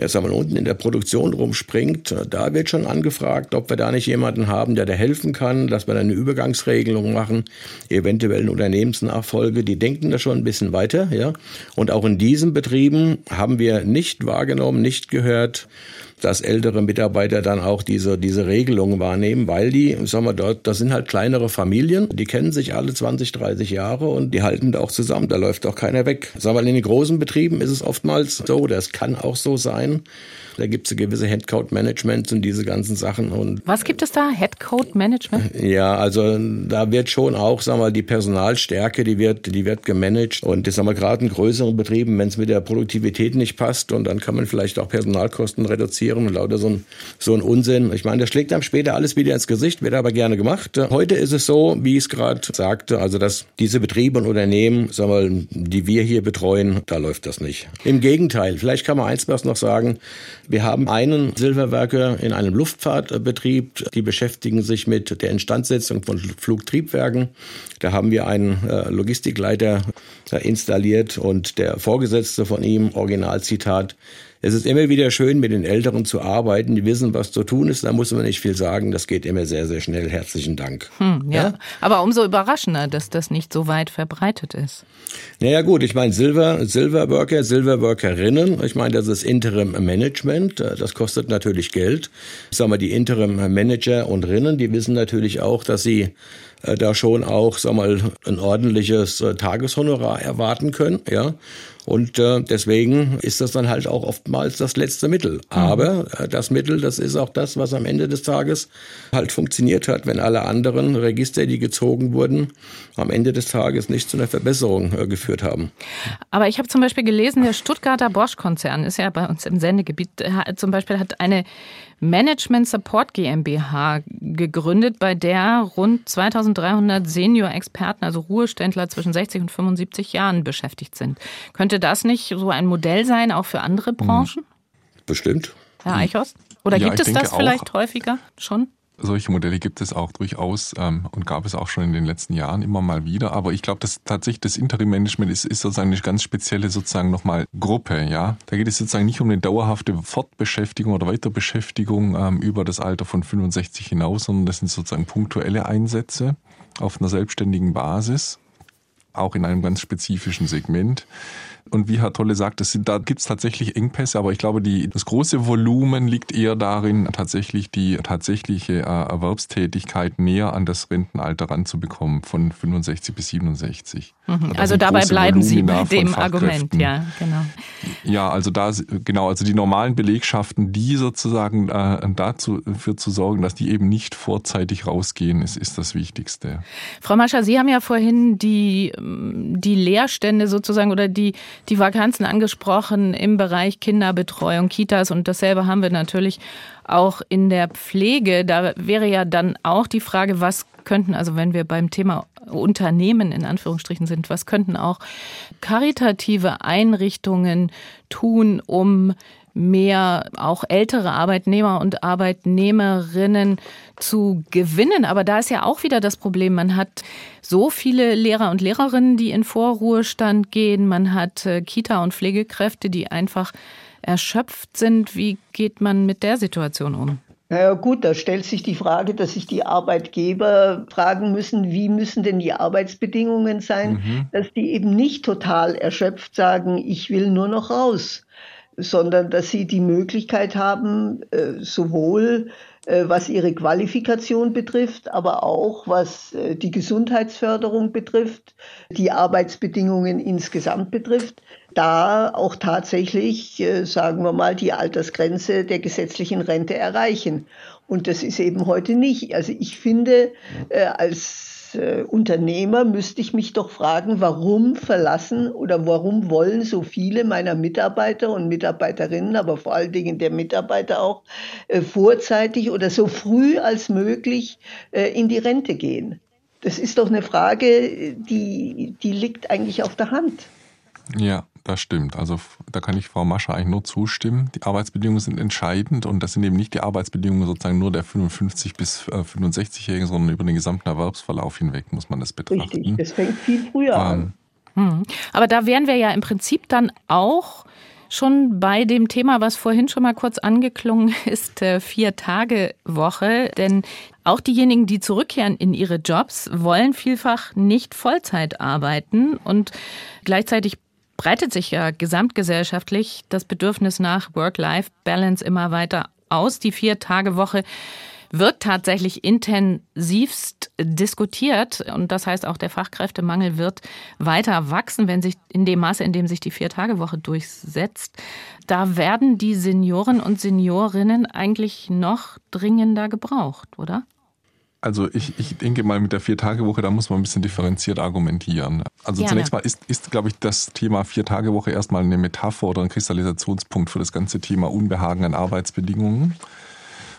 jetzt einmal unten in der Produktion rumspringt, da wird schon angefragt, ob wir da nicht jemanden haben, der da helfen kann, dass wir da eine Übergangsregelung machen, eventuell eine Unternehmensnachfolge. Die denken da schon ein bisschen weiter, ja. Und auch in diesen Betrieben haben wir nicht wahrgenommen, nicht gehört, dass ältere Mitarbeiter dann auch diese, diese Regelungen wahrnehmen, weil die, sagen wir dort, das sind halt kleinere Familien, die kennen sich alle 20, 30 Jahre und die halten da auch zusammen, da läuft auch keiner weg. Sagen wir, in den großen Betrieben ist es oftmals so, das kann auch so sein, da gibt es gewisse Headcount-Management und diese ganzen Sachen. Und Was gibt es da? Headcount-Management? Ja, also da wird schon auch, sagen wir, die Personalstärke, die wird, die wird gemanagt. Und das sagen wir gerade in größeren Betrieben, wenn es mit der Produktivität nicht passt und dann kann man vielleicht auch Personalkosten reduzieren und lauter so ein, so ein Unsinn. Ich meine, das schlägt einem später alles wieder ins Gesicht, wird aber gerne gemacht. Heute ist es so, wie ich es gerade sagte, also dass diese Betriebe und Unternehmen, sagen wir, die wir hier betreuen, da läuft das nicht. Im Gegenteil, vielleicht kann man eins was noch sagen. Wir haben einen Silberwerker in einem Luftfahrtbetrieb, die beschäftigen sich mit der Instandsetzung von Flugtriebwerken. Da haben wir einen äh, Logistikleiter installiert und der Vorgesetzte von ihm, Originalzitat, es ist immer wieder schön, mit den Älteren zu arbeiten, die wissen, was zu tun ist. Da muss man nicht viel sagen. Das geht immer sehr, sehr schnell. Herzlichen Dank. Hm, ja. ja. Aber umso überraschender, dass das nicht so weit verbreitet ist. Naja gut, ich meine Silver, Silverworker, Silverworkerinnen, ich meine, das ist Interim Management, das kostet natürlich Geld. Ich sag mal, die Interim Manager und Rinnen, die wissen natürlich auch, dass sie äh, da schon auch, sag mal, ein ordentliches äh, Tageshonorar erwarten können, ja. Und äh, deswegen ist das dann halt auch oftmals das letzte Mittel. Mhm. Aber äh, das Mittel, das ist auch das, was am Ende des Tages halt funktioniert hat, wenn alle anderen Register, die gezogen wurden, am Ende des Tages nicht zu einer Verbesserung äh, geführt haben. Aber ich habe zum Beispiel gelesen, der Stuttgarter Bosch-Konzern ist ja bei uns im Sendegebiet, zum Beispiel hat eine Management Support GmbH gegründet, bei der rund 2300 Senior-Experten, also Ruheständler zwischen 60 und 75 Jahren beschäftigt sind. Könnte das nicht so ein Modell sein, auch für andere Branchen? Bestimmt. Herr Eichhorst? Oder ja, gibt es das vielleicht auch. häufiger schon? Solche Modelle gibt es auch durchaus ähm, und gab es auch schon in den letzten Jahren immer mal wieder. Aber ich glaube, dass tatsächlich das Interim-Management ist, ist sozusagen eine ganz spezielle sozusagen nochmal Gruppe. Ja, da geht es sozusagen nicht um eine dauerhafte Fortbeschäftigung oder Weiterbeschäftigung ähm, über das Alter von 65 hinaus, sondern das sind sozusagen punktuelle Einsätze auf einer selbstständigen Basis, auch in einem ganz spezifischen Segment. Und wie Herr Tolle sagt, das sind, da gibt es tatsächlich Engpässe, aber ich glaube, die, das große Volumen liegt eher darin, tatsächlich die tatsächliche äh, Erwerbstätigkeit näher an das Rentenalter ranzubekommen, von 65 bis 67. Mhm. Also dabei bleiben Sie bei dem Argument, ja, genau. Ja, also da, genau, also die normalen Belegschaften, die sozusagen äh, dazu für zu sorgen, dass die eben nicht vorzeitig rausgehen, ist, ist das Wichtigste. Frau Mascher, Sie haben ja vorhin die, die Leerstände sozusagen oder die die Vakanzen angesprochen im Bereich Kinderbetreuung, Kitas und dasselbe haben wir natürlich auch in der Pflege. Da wäre ja dann auch die Frage, was könnten, also wenn wir beim Thema Unternehmen in Anführungsstrichen sind, was könnten auch karitative Einrichtungen tun, um mehr auch ältere Arbeitnehmer und Arbeitnehmerinnen zu gewinnen. Aber da ist ja auch wieder das Problem, man hat so viele Lehrer und Lehrerinnen, die in Vorruhestand gehen, man hat äh, Kita- und Pflegekräfte, die einfach erschöpft sind. Wie geht man mit der Situation um? Naja gut, da stellt sich die Frage, dass sich die Arbeitgeber fragen müssen, wie müssen denn die Arbeitsbedingungen sein, mhm. dass die eben nicht total erschöpft sagen, ich will nur noch raus sondern dass sie die Möglichkeit haben, äh, sowohl äh, was ihre Qualifikation betrifft, aber auch was äh, die Gesundheitsförderung betrifft, die Arbeitsbedingungen insgesamt betrifft, da auch tatsächlich, sagen wir mal, die Altersgrenze der gesetzlichen Rente erreichen. Und das ist eben heute nicht. Also ich finde, als äh, Unternehmer müsste ich mich doch fragen, warum verlassen oder warum wollen so viele meiner Mitarbeiter und Mitarbeiterinnen, aber vor allen Dingen der Mitarbeiter auch, äh, vorzeitig oder so früh als möglich äh, in die Rente gehen. Das ist doch eine Frage, die, die liegt eigentlich auf der Hand. Ja, das stimmt. Also da kann ich Frau Mascher eigentlich nur zustimmen. Die Arbeitsbedingungen sind entscheidend und das sind eben nicht die Arbeitsbedingungen sozusagen nur der 55 bis 65-Jährigen, äh, sondern über den gesamten Erwerbsverlauf hinweg muss man das betrachten. Richtig, das fängt viel früher ähm, an. Hm. Aber da wären wir ja im Prinzip dann auch schon bei dem Thema, was vorhin schon mal kurz angeklungen ist, äh, Vier-Tage-Woche. Denn auch diejenigen, die zurückkehren in ihre Jobs, wollen vielfach nicht Vollzeit arbeiten und gleichzeitig breitet sich ja gesamtgesellschaftlich das Bedürfnis nach Work-Life-Balance immer weiter aus. Die Vier-Tage-Woche wird tatsächlich intensivst diskutiert und das heißt auch der Fachkräftemangel wird weiter wachsen, wenn sich in dem Maße, in dem sich die Vier-Tage-Woche durchsetzt. Da werden die Senioren und Seniorinnen eigentlich noch dringender gebraucht, oder? Also ich, ich denke mal, mit der Vier-Tage-Woche, da muss man ein bisschen differenziert argumentieren. Also Gerne. zunächst mal ist, ist, glaube ich, das Thema Vier-Tage-Woche erstmal eine Metapher oder ein Kristallisationspunkt für das ganze Thema Unbehagen an Arbeitsbedingungen.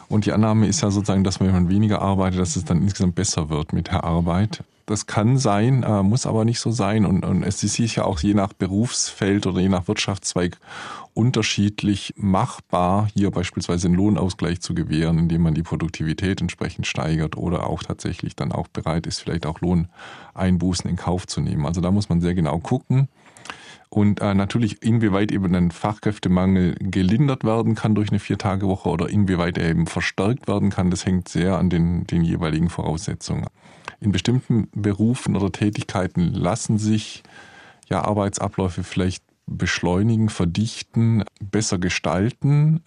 Und die Annahme ist ja sozusagen, dass wenn man weniger arbeitet, dass es dann insgesamt besser wird mit der Arbeit. Das kann sein, äh, muss aber nicht so sein. Und, und es ist sicher auch je nach Berufsfeld oder je nach Wirtschaftszweig unterschiedlich machbar, hier beispielsweise einen Lohnausgleich zu gewähren, indem man die Produktivität entsprechend steigert oder auch tatsächlich dann auch bereit ist, vielleicht auch Lohneinbußen in Kauf zu nehmen. Also da muss man sehr genau gucken. Und äh, natürlich, inwieweit eben ein Fachkräftemangel gelindert werden kann durch eine Vier-Tage-Woche oder inwieweit er eben verstärkt werden kann, das hängt sehr an den, den jeweiligen Voraussetzungen. In bestimmten Berufen oder Tätigkeiten lassen sich ja Arbeitsabläufe vielleicht beschleunigen, verdichten, besser gestalten.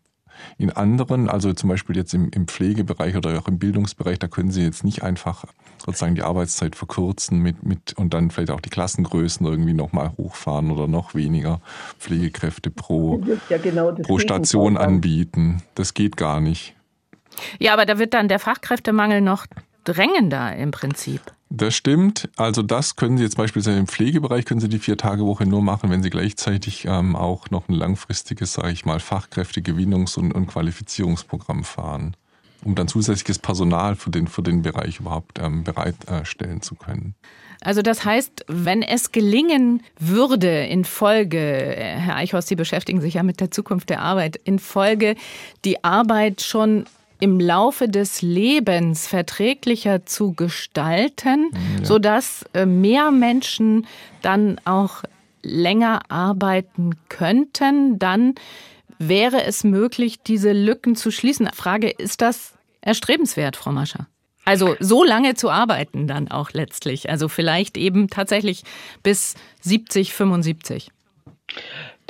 In anderen, also zum Beispiel jetzt im, im, Pflegebereich oder auch im Bildungsbereich, da können Sie jetzt nicht einfach sozusagen die Arbeitszeit verkürzen mit, mit und dann vielleicht auch die Klassengrößen irgendwie nochmal hochfahren oder noch weniger Pflegekräfte pro, ja genau pro Station anbieten. Das geht gar nicht. Ja, aber da wird dann der Fachkräftemangel noch drängender im Prinzip. Das stimmt. Also das können Sie jetzt beispielsweise im Pflegebereich können Sie die Vier-Tage-Woche nur machen, wenn Sie gleichzeitig ähm, auch noch ein langfristiges, sage ich mal, Fachkräftegewinnungs- und, und, Qualifizierungsprogramm fahren, um dann zusätzliches Personal für den, für den Bereich überhaupt ähm, bereitstellen äh, zu können. Also das heißt, wenn es gelingen würde in Folge, Herr Eichhorst, Sie beschäftigen sich ja mit der Zukunft der Arbeit, in Folge die Arbeit schon im Laufe des Lebens verträglicher zu gestalten, mhm, ja. sodass äh, mehr Menschen dann auch länger arbeiten könnten, dann wäre es möglich, diese Lücken zu schließen. Frage, ist das erstrebenswert, Frau Mascher? Also so lange zu arbeiten dann auch letztlich. Also vielleicht eben tatsächlich bis 70, 75.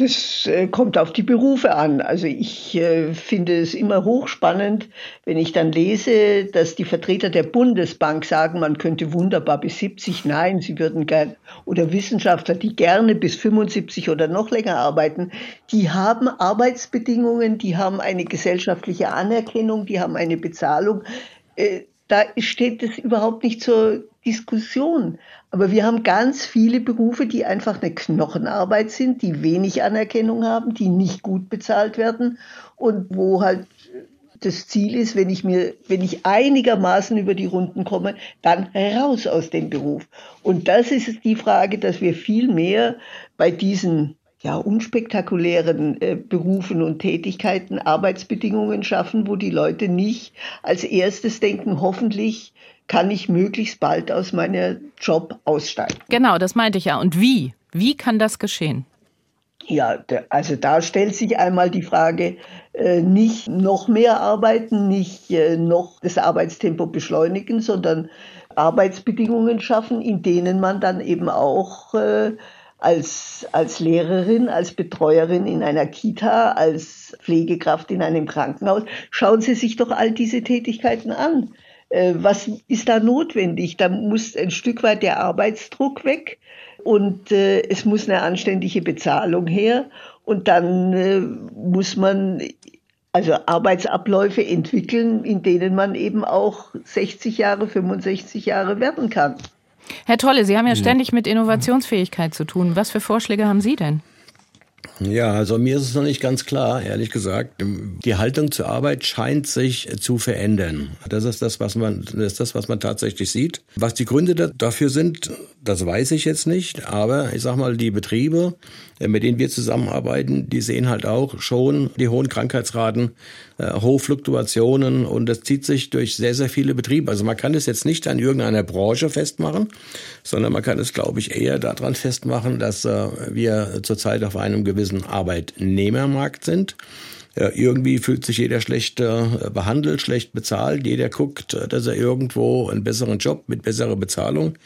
Das äh, kommt auf die Berufe an. Also ich äh, finde es immer hochspannend, wenn ich dann lese, dass die Vertreter der Bundesbank sagen, man könnte wunderbar bis 70. Nein, sie würden gern, oder Wissenschaftler, die gerne bis 75 oder noch länger arbeiten, die haben Arbeitsbedingungen, die haben eine gesellschaftliche Anerkennung, die haben eine Bezahlung. Äh, da steht es überhaupt nicht zur Diskussion. Aber wir haben ganz viele Berufe, die einfach eine Knochenarbeit sind, die wenig Anerkennung haben, die nicht gut bezahlt werden und wo halt das Ziel ist, wenn ich mir, wenn ich einigermaßen über die Runden komme, dann raus aus dem Beruf. Und das ist die Frage, dass wir viel mehr bei diesen ja, unspektakulären äh, Berufen und Tätigkeiten Arbeitsbedingungen schaffen, wo die Leute nicht als erstes denken, hoffentlich kann ich möglichst bald aus meinem Job aussteigen. Genau, das meinte ich ja. Und wie? Wie kann das geschehen? Ja, also da stellt sich einmal die Frage, äh, nicht noch mehr arbeiten, nicht äh, noch das Arbeitstempo beschleunigen, sondern Arbeitsbedingungen schaffen, in denen man dann eben auch äh, als, als Lehrerin, als Betreuerin in einer Kita, als Pflegekraft in einem Krankenhaus. Schauen Sie sich doch all diese Tätigkeiten an. Äh, was ist da notwendig? Da muss ein Stück weit der Arbeitsdruck weg und äh, es muss eine anständige Bezahlung her und dann äh, muss man also Arbeitsabläufe entwickeln, in denen man eben auch 60 Jahre, 65 Jahre werden kann. Herr Tolle, Sie haben ja ständig mit Innovationsfähigkeit zu tun. Was für Vorschläge haben Sie denn? Ja, also mir ist es noch nicht ganz klar, ehrlich gesagt. Die Haltung zur Arbeit scheint sich zu verändern. Das ist das, was man, das ist das, was man tatsächlich sieht. Was die Gründe dafür sind, das weiß ich jetzt nicht. Aber ich sag mal, die Betriebe, äh, mit denen wir zusammenarbeiten, die sehen halt auch schon die hohen Krankheitsraten, äh, hohe Fluktuationen und das zieht sich durch sehr, sehr viele Betriebe. Also man kann es jetzt nicht an irgendeiner Branche festmachen, sondern man kann es, glaube ich, eher daran festmachen, dass äh, wir zurzeit auf einem gewissen Arbeitnehmermarkt sind. Ja, irgendwie fühlt sich jeder schlecht behandelt, schlecht bezahlt. Jeder guckt, dass er irgendwo einen besseren Job mit besserer Bezahlung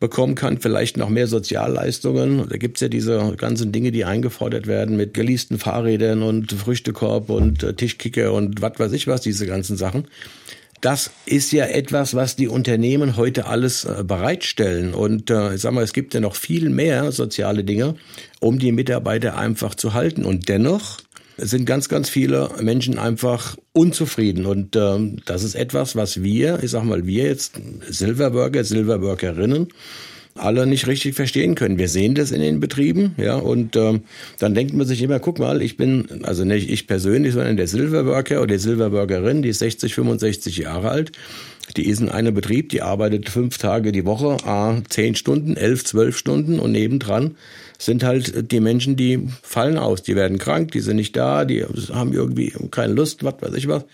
bekommen kann, vielleicht noch mehr Sozialleistungen. Da gibt's ja diese ganzen Dinge, die eingefordert werden mit geleasten Fahrrädern und Früchtekorb und äh, Tischkicker und was weiß ich was, diese ganzen Sachen. Das ist ja etwas, was die Unternehmen heute alles äh, bereitstellen. Und äh, ich sag mal, es gibt ja noch viel mehr soziale Dinge, um die Mitarbeiter einfach zu halten. Und dennoch sind ganz, ganz viele Menschen einfach unzufrieden. Und ähm, das ist etwas, was wir, ich sag mal, wir jetzt Silverworker, Silverworkerinnen, alle nicht richtig verstehen können. Wir sehen das in den Betrieben, ja, und ähm, dann denkt man sich immer, guck mal, ich bin, also nicht ich persönlich, sondern der Silverworker oder die Silverworkerin, die ist 60, 65 Jahre alt, die ist in einem Betrieb, die arbeitet fünf Tage die Woche, a, zehn Stunden, elf, zwölf Stunden und nebendran sind halt die Menschen, die fallen aus, die werden krank, die sind nicht da, die haben irgendwie keine Lust, was weiß ich was.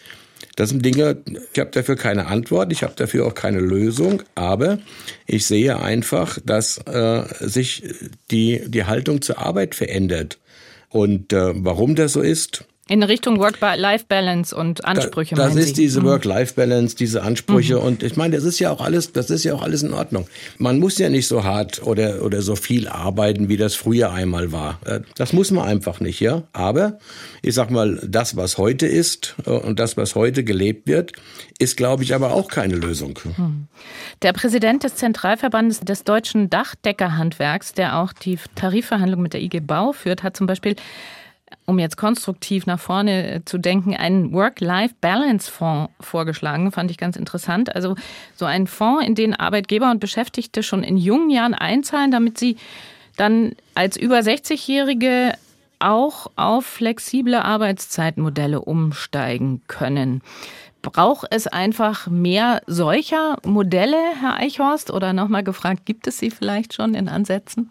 Das sind Dinge, ich habe dafür keine Antwort, ich habe dafür auch keine Lösung, aber ich sehe einfach, dass äh, sich die, die Haltung zur Arbeit verändert. Und äh, warum das so ist, in Richtung Work-Life-Balance und Ansprüche. Da, das ist diese mhm. Work-Life-Balance, diese Ansprüche. Mhm. Und ich meine, das ist ja auch alles, das ist ja auch alles in Ordnung. Man muss ja nicht so hart oder, oder so viel arbeiten, wie das früher einmal war. Äh, das muss man einfach nicht, ja. Aber ich sag mal, das, was heute ist äh, und das, was heute gelebt wird, ist, glaube ich, aber auch keine Lösung. Mhm. Der Präsident des Zentralverbandes des deutschen Dachdeckerhandwerks, der auch die Tarifverhandlungen mit der IG Bau führt, hat zum Beispiel um jetzt konstruktiv nach vorne äh, zu denken, einen Work-Life-Balance-Fonds vorgeschlagen. Fand ich ganz interessant. Also so ein Fonds, in den Arbeitgeber und Beschäftigte schon in jungen Jahren einzahlen, damit sie dann als über 60-Jährige auch auf flexible Arbeitszeitmodelle umsteigen können. Braucht es einfach mehr solcher Modelle, Herr Eichhorst? Oder nochmal gefragt, gibt es sie vielleicht schon in Ansätzen?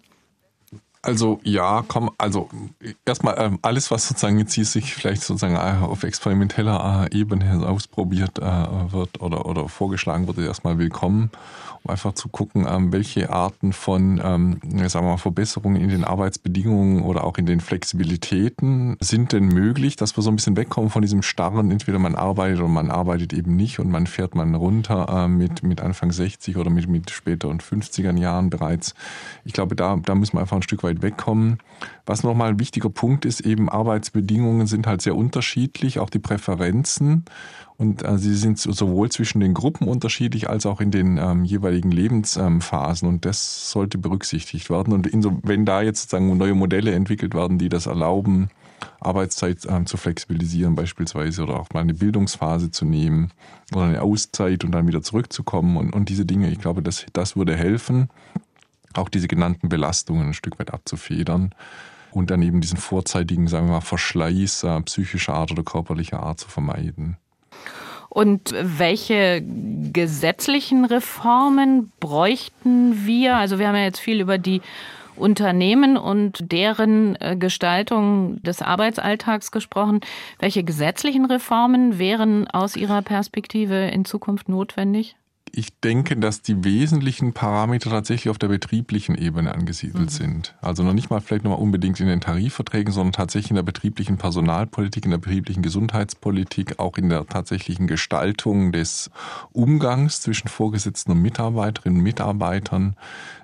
Also ja, komm, also erstmal ähm, alles, was sozusagen jetzt hier sich vielleicht sozusagen äh, auf experimenteller äh, Ebene ausprobiert äh, wird oder, oder vorgeschlagen wird, ist erstmal willkommen um einfach zu gucken, ähm, welche Arten von ähm, sagen wir mal, Verbesserungen in den Arbeitsbedingungen oder auch in den Flexibilitäten sind denn möglich, dass wir so ein bisschen wegkommen von diesem starren, entweder man arbeitet oder man arbeitet eben nicht und man fährt man runter äh, mit, mit Anfang 60 oder mit, mit später und 50er Jahren bereits. Ich glaube, da, da müssen wir einfach ein Stück weit wegkommen. Was nochmal ein wichtiger Punkt ist, eben Arbeitsbedingungen sind halt sehr unterschiedlich, auch die Präferenzen. Und äh, sie sind sowohl zwischen den Gruppen unterschiedlich als auch in den ähm, jeweiligen Lebensphasen. Und das sollte berücksichtigt werden. Und so, wenn da jetzt sozusagen neue Modelle entwickelt werden, die das erlauben, Arbeitszeit ähm, zu flexibilisieren beispielsweise oder auch mal eine Bildungsphase zu nehmen oder eine Auszeit und dann wieder zurückzukommen und, und diese Dinge, ich glaube, das, das würde helfen, auch diese genannten Belastungen ein Stück weit abzufedern und dann eben diesen vorzeitigen, sagen wir mal, Verschleiß äh, psychischer Art oder körperlicher Art zu vermeiden. Und welche gesetzlichen Reformen bräuchten wir? Also wir haben ja jetzt viel über die Unternehmen und deren äh, Gestaltung des Arbeitsalltags gesprochen. Welche gesetzlichen Reformen wären aus Ihrer Perspektive in Zukunft notwendig? Ich denke, dass die wesentlichen Parameter tatsächlich auf der betrieblichen Ebene angesiedelt mhm. sind. Also noch nicht mal vielleicht noch mal unbedingt in den Tarifverträgen, sondern tatsächlich in der betrieblichen Personalpolitik, in der betrieblichen Gesundheitspolitik, auch in der tatsächlichen Gestaltung des Umgangs zwischen Vorgesetzten und Mitarbeiterinnen und Mitarbeitern,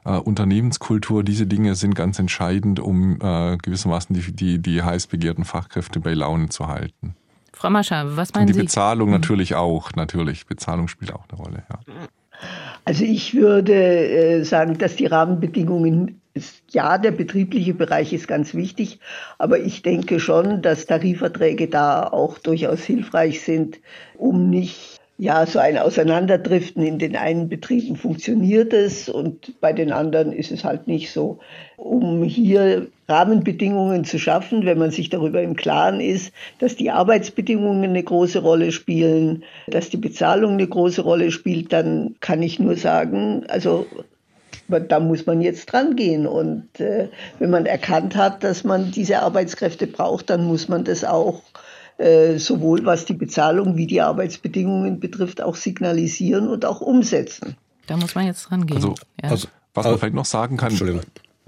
äh, Unternehmenskultur. Diese Dinge sind ganz entscheidend, um äh, gewissermaßen die, die, die heiß begehrten Fachkräfte bei Laune zu halten. Frau Mascher, was meinen Sie? Die Bezahlung Sie? Hm. natürlich auch, natürlich. Bezahlung spielt auch eine Rolle, ja. Also ich würde äh, sagen, dass die Rahmenbedingungen, ja, der betriebliche Bereich ist ganz wichtig, aber ich denke schon, dass Tarifverträge da auch durchaus hilfreich sind, um nicht ja, so ein Auseinanderdriften. In den einen Betrieben funktioniert es und bei den anderen ist es halt nicht so. Um hier Rahmenbedingungen zu schaffen, wenn man sich darüber im Klaren ist, dass die Arbeitsbedingungen eine große Rolle spielen, dass die Bezahlung eine große Rolle spielt, dann kann ich nur sagen, also da muss man jetzt dran gehen. Und äh, wenn man erkannt hat, dass man diese Arbeitskräfte braucht, dann muss man das auch äh, sowohl was die Bezahlung wie die Arbeitsbedingungen betrifft, auch signalisieren und auch umsetzen. Da muss man jetzt dran gehen. Also, ja. also was man vielleicht noch sagen kann,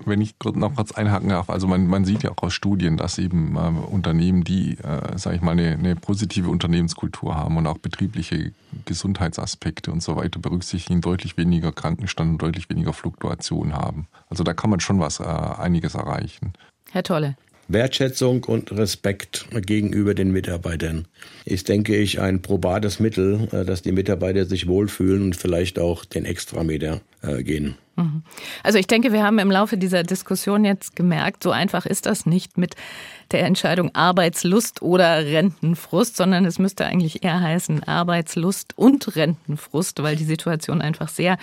wenn ich noch kurz einhaken darf, also man, man sieht ja auch aus Studien, dass eben äh, Unternehmen, die, äh, sage ich mal, eine, eine positive Unternehmenskultur haben und auch betriebliche Gesundheitsaspekte und so weiter berücksichtigen, deutlich weniger Krankenstand und deutlich weniger Fluktuation haben. Also da kann man schon was, äh, einiges erreichen. Herr Tolle. Wertschätzung und Respekt gegenüber den Mitarbeitern ist, denke ich, ein probates Mittel, äh, dass die Mitarbeiter sich wohlfühlen und vielleicht auch den Extrameter äh, gehen. Mhm. Also ich denke, wir haben im Laufe dieser Diskussion jetzt gemerkt, so einfach ist das nicht mit der Entscheidung Arbeitslust oder Rentenfrust, sondern es müsste eigentlich eher heißen Arbeitslust und Rentenfrust, weil die Situation einfach sehr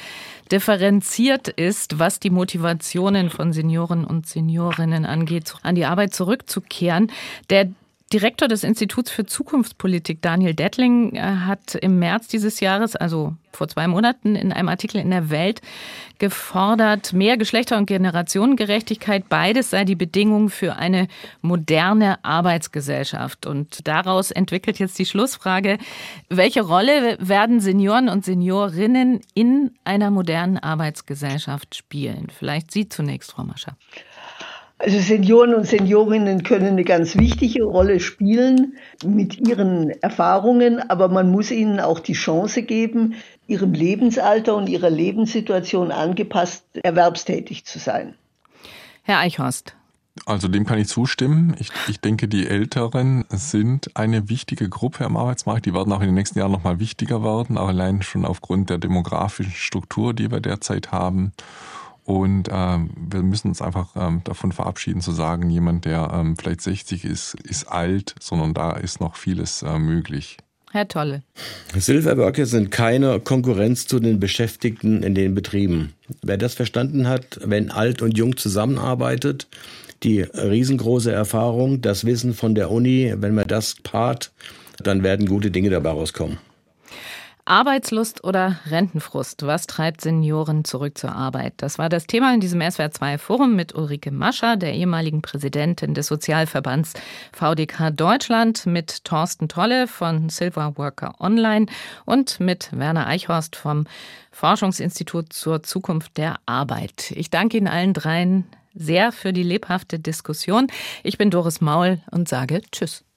differenziert ist, was die Motivationen von Senioren und Seniorinnen angeht, an die Arbeit zurückzukehren. Der Direktor des Instituts für Zukunftspolitik, Daniel Dettling, äh, hat im März dieses Jahres, also vor zwei Monaten, in einem Artikel in der Welt gefordert, mehr Geschlechter- und Generationengerechtigkeit, beides sei die Bedingung für eine moderne Arbeitsgesellschaft. Und daraus entwickelt jetzt die Schlussfrage, welche Rolle werden Senioren und Seniorinnen in einer modernen Arbeitsgesellschaft spielen? Vielleicht Sie zunächst, Frau Mascher. Also Senioren und Seniorinnen können eine ganz wichtige Rolle spielen mit ihren Erfahrungen, aber man muss ihnen auch die Chance geben, ihrem Lebensalter und ihrer Lebenssituation angepasst erwerbstätig zu sein. Herr Eichhorst. Also dem kann ich zustimmen. Ich, ich denke, die Älteren sind eine wichtige Gruppe am Arbeitsmarkt. Die werden auch in den nächsten Jahren nochmal wichtiger werden, auch allein schon aufgrund der demografischen Struktur, die wir derzeit haben. Und ähm, wir müssen uns einfach ähm, davon verabschieden zu sagen, jemand, der ähm, vielleicht 60 ist, ist alt, sondern da ist noch vieles äh, möglich. Herr Tolle. Silverworker sind keine Konkurrenz zu den Beschäftigten in den Betrieben. Wer das verstanden hat, wenn alt und jung zusammenarbeitet, die riesengroße Erfahrung, das Wissen von der Uni, wenn man das paart, dann werden gute Dinge dabei rauskommen. Arbeitslust oder Rentenfrust? Was treibt Senioren zurück zur Arbeit? Das war das Thema in diesem SWR2-Forum mit Ulrike Mascher, der ehemaligen Präsidentin des Sozialverbands VDK Deutschland, mit Thorsten Tolle von Silver Worker Online und mit Werner Eichhorst vom Forschungsinstitut zur Zukunft der Arbeit. Ich danke Ihnen allen dreien sehr für die lebhafte Diskussion. Ich bin Doris Maul und sage Tschüss.